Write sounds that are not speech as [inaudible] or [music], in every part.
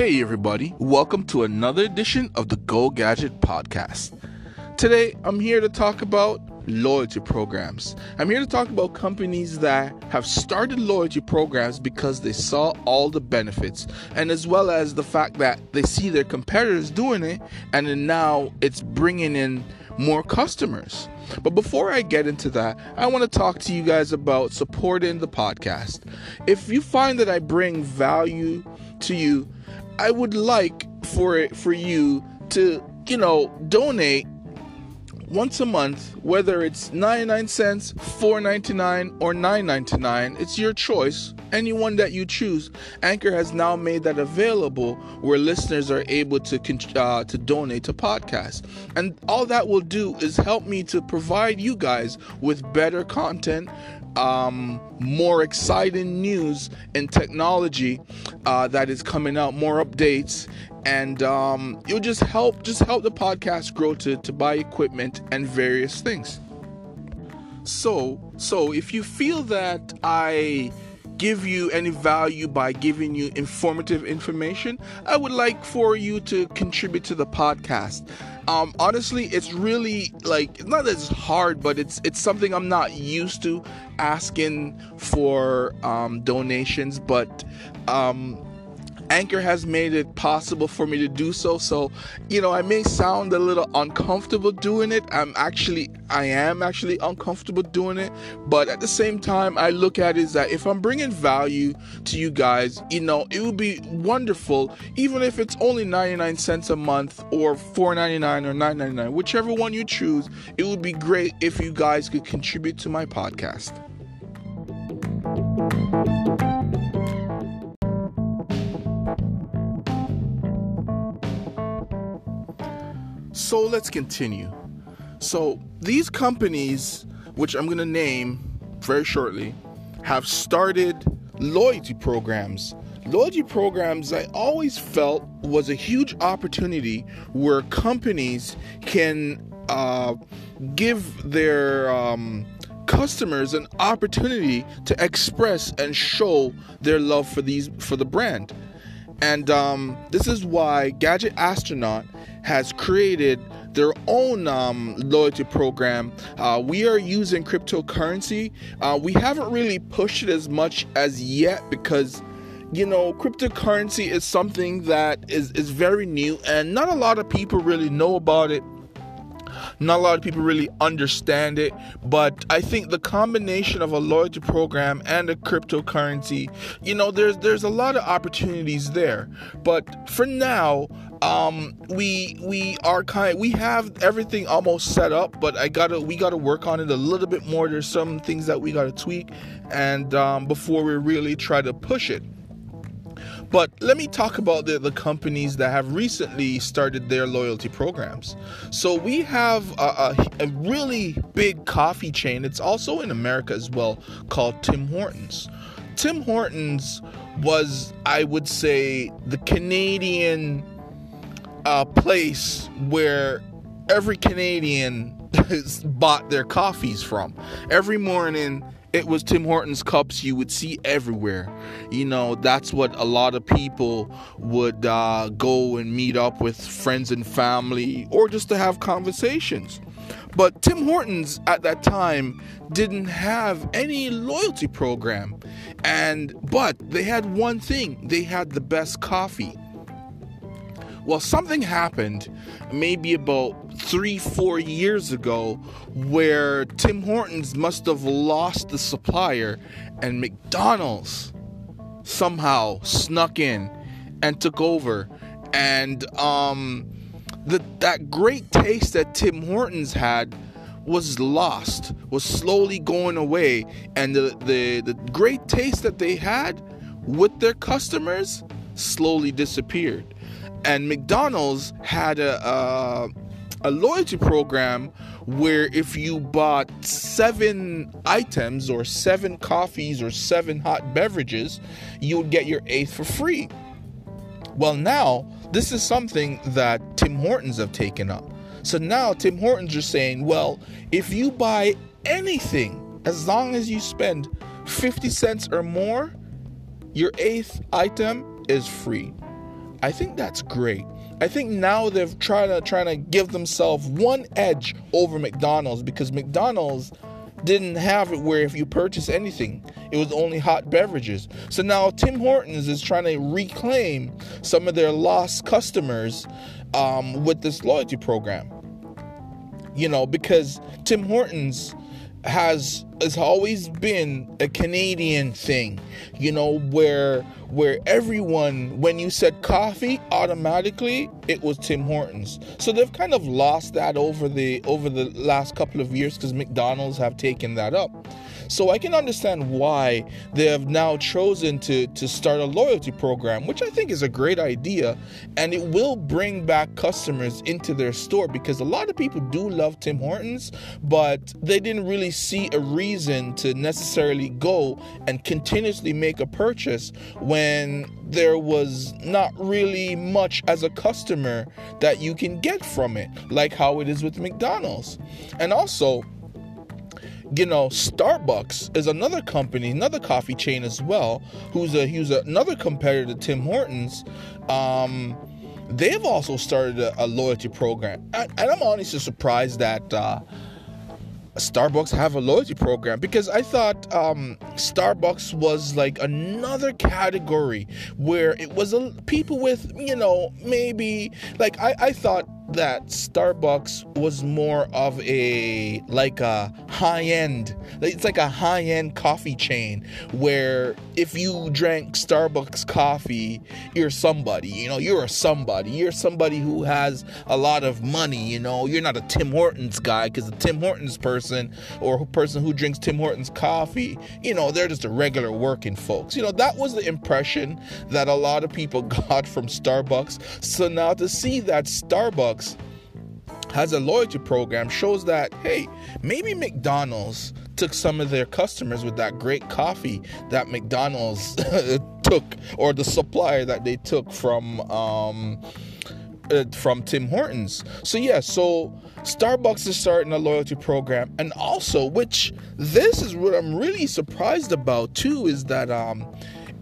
Hey, everybody, welcome to another edition of the Go Gadget Podcast. Today, I'm here to talk about loyalty programs. I'm here to talk about companies that have started loyalty programs because they saw all the benefits, and as well as the fact that they see their competitors doing it, and then now it's bringing in more customers. But before I get into that, I want to talk to you guys about supporting the podcast. If you find that I bring value to you, I would like for it for you to, you know, donate once a month, whether it's 99 cents, 4.99 or 9.99, it's your choice. Anyone that you choose. Anchor has now made that available where listeners are able to uh, to donate to podcasts. And all that will do is help me to provide you guys with better content, um, more exciting news and technology uh, that is coming out, more updates, and um, it'll just help just help the podcast grow to to buy equipment and various things. So so if you feel that I give you any value by giving you informative information, I would like for you to contribute to the podcast. Um, honestly, it's really like not as hard, but it's it's something I'm not used to asking for um, donations. But um, Anchor has made it possible for me to do so. So, you know, I may sound a little uncomfortable doing it. I'm actually, I am actually uncomfortable doing it. But at the same time, I look at it that if I'm bringing value to you guys, you know, it would be wonderful, even if it's only 99 cents a month or 4.99 or 9.99, whichever one you choose. It would be great if you guys could contribute to my podcast. So let's continue. So these companies, which I'm going to name very shortly, have started loyalty programs. Loyalty programs, I always felt, was a huge opportunity where companies can uh, give their um, customers an opportunity to express and show their love for these for the brand. And um, this is why Gadget Astronaut has created their own um, loyalty program. Uh, we are using cryptocurrency. Uh, we haven't really pushed it as much as yet because you know cryptocurrency is something that is, is very new and not a lot of people really know about it not a lot of people really understand it, but I think the combination of a loyalty program and a cryptocurrency, you know, there's there's a lot of opportunities there. But for now, um, we we are kind we have everything almost set up, but I gotta we gotta work on it a little bit more. There's some things that we gotta tweak, and um, before we really try to push it. But let me talk about the, the companies that have recently started their loyalty programs. So we have a, a, a really big coffee chain, it's also in America as well, called Tim Hortons. Tim Hortons was, I would say, the Canadian uh, place where every Canadian [laughs] bought their coffees from. Every morning, it was Tim Hortons cups you would see everywhere. You know, that's what a lot of people would uh, go and meet up with friends and family or just to have conversations. But Tim Hortons at that time didn't have any loyalty program. And but they had one thing, they had the best coffee. Well, something happened maybe about three, four years ago where Tim Hortons must have lost the supplier and McDonald's somehow snuck in and took over. And um, the, that great taste that Tim Hortons had was lost, was slowly going away. And the, the, the great taste that they had with their customers slowly disappeared and McDonald's had a, a, a loyalty program where if you bought seven items or seven coffees or seven hot beverages, you would get your eighth for free. Well, now this is something that Tim Hortons have taken up. So now Tim Hortons are saying, well, if you buy anything, as long as you spend 50 cents or more, your eighth item is free. I think that's great. I think now they're trying to trying to give themselves one edge over McDonald's because McDonald's didn't have it where if you purchase anything, it was only hot beverages. So now Tim Hortons is trying to reclaim some of their lost customers um, with this loyalty program. You know, because Tim Hortons has has always been a Canadian thing, you know, where where everyone when you said coffee, automatically it was Tim Hortons. So they've kind of lost that over the over the last couple of years cuz McDonald's have taken that up. So I can understand why they have now chosen to, to start a loyalty program, which I think is a great idea. And it will bring back customers into their store because a lot of people do love Tim Hortons, but they didn't really see a reason to necessarily go and continuously make a purchase when there was not really much as a customer that you can get from it, like how it is with McDonald's. And also, you know, Starbucks is another company, another coffee chain as well, who's a who's another competitor to Tim Hortons. Um, they've also started a, a loyalty program, and, and, I'm honestly surprised that uh, Starbucks have a loyalty program because I thought um, Starbucks was like another category where it was a, people with you know maybe like I, I thought that Starbucks was more of a like a high end it's like a high end coffee chain where if you drank Starbucks coffee you're somebody you know you're a somebody. You're somebody who has a lot of money you know. You're not a Tim Hortons guy cuz a Tim Hortons person or person who drinks Tim Hortons coffee you know they're just a regular working folks. You know that was the impression that a lot of people [laughs] got from Starbucks. So now to see that Starbucks has a loyalty program shows that hey maybe mcdonald's took some of their customers with that great coffee that mcdonald's [laughs] took or the supplier that they took from um, uh, from tim hortons. So yeah so starbucks is starting a loyalty program. And also which this is what i'm really surprised about too is that um,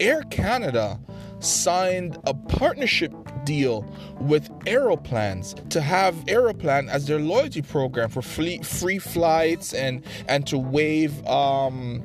air canada signed a partnership deal with Aeroplans to have Aeroplan as their loyalty program for free, free flights and and to waive um,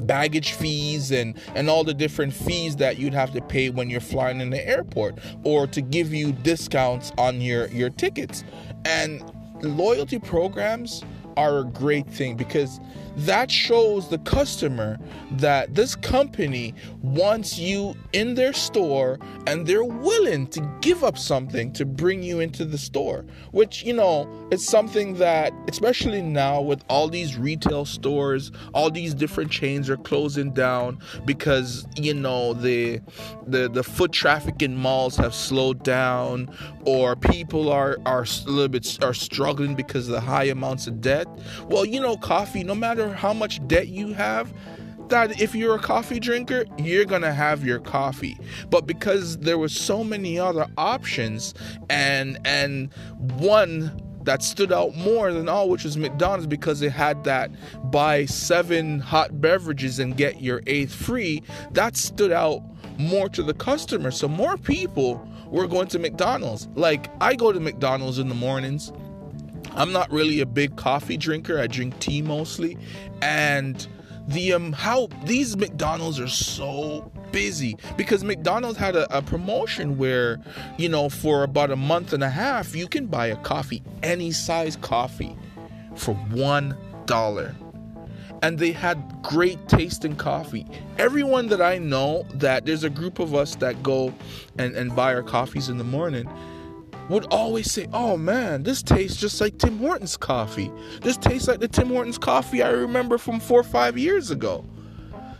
baggage fees and and all the different fees that you'd have to pay when you're flying in the airport or to give you discounts on your your tickets. And loyalty programs are a great thing because that shows the customer that this company wants you in their store and they're willing to give up something to bring you into the store which you know it's something that especially now with all these retail stores all these different chains are closing down because you know the the the foot traffic in malls have slowed down or people are are a little bit are struggling because of the high amounts of debt well you know coffee no matter how much debt you have, that if you're a coffee drinker, you're gonna have your coffee. But because there were so many other options, and and one that stood out more than all, which was McDonald's, because it had that buy seven hot beverages and get your eighth free. That stood out more to the customer. So more people were going to McDonald's. Like I go to McDonald's in the mornings I'm not really a big coffee drinker. I drink tea mostly, and the um how these McDonald's are so busy. Because McDonald's had a, a, promotion where you know for about a month and a half you can buy a coffee any size coffee for one dollar. And they had great tasting coffee. Everyone that i know that there's a group of us that go and, and buy our coffees in the morning would always say, Oh man, this tastes just like Tim Hortons coffee. This tastes like the Tim Hortons coffee I remember from four or five years ago.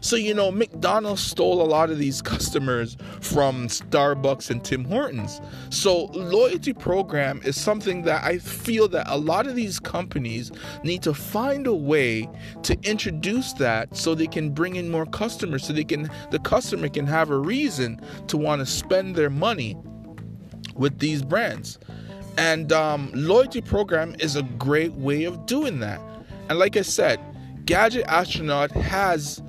So, you know, McDonald's stole a lot of these customers from Starbucks and Tim Hortons. So, loyalty program is something that I feel that a lot of these companies need to find a way to introduce that so they can bring in more customers so they can the customer can have a reason to want to spend their money with these brands. And um, loyalty program is a great way of doing that. And like I said, Gadget Astronaut has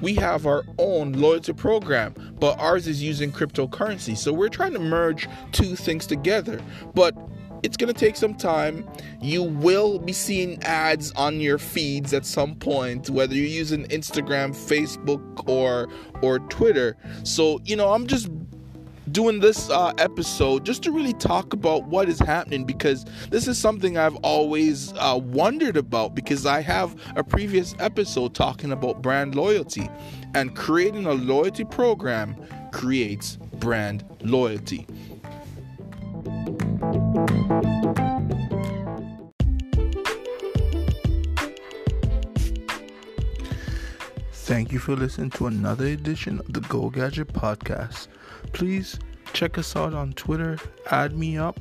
we have our own loyalty program, but ours is using cryptocurrency. So we're trying to merge two things together. But it's going to take some time. You will be seeing ads on your feeds at some point, whether you're using Instagram, Facebook, or or Twitter. So you know, I'm just doing this uh, episode just to really talk about what is happening because this is something I've always uh, wondered about because I have a previous episode talking about brand loyalty and creating a loyalty program creates brand loyalty. Thank you for listening to another edition of the Go Gadget Podcast. Please check us out on Twitter, add me up,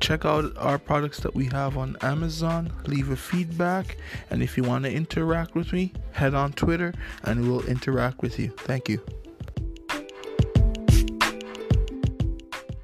check out our products that we have on Amazon, leave a feedback, and if you want to interact with me, head on Twitter and we'll interact with you. Thank you.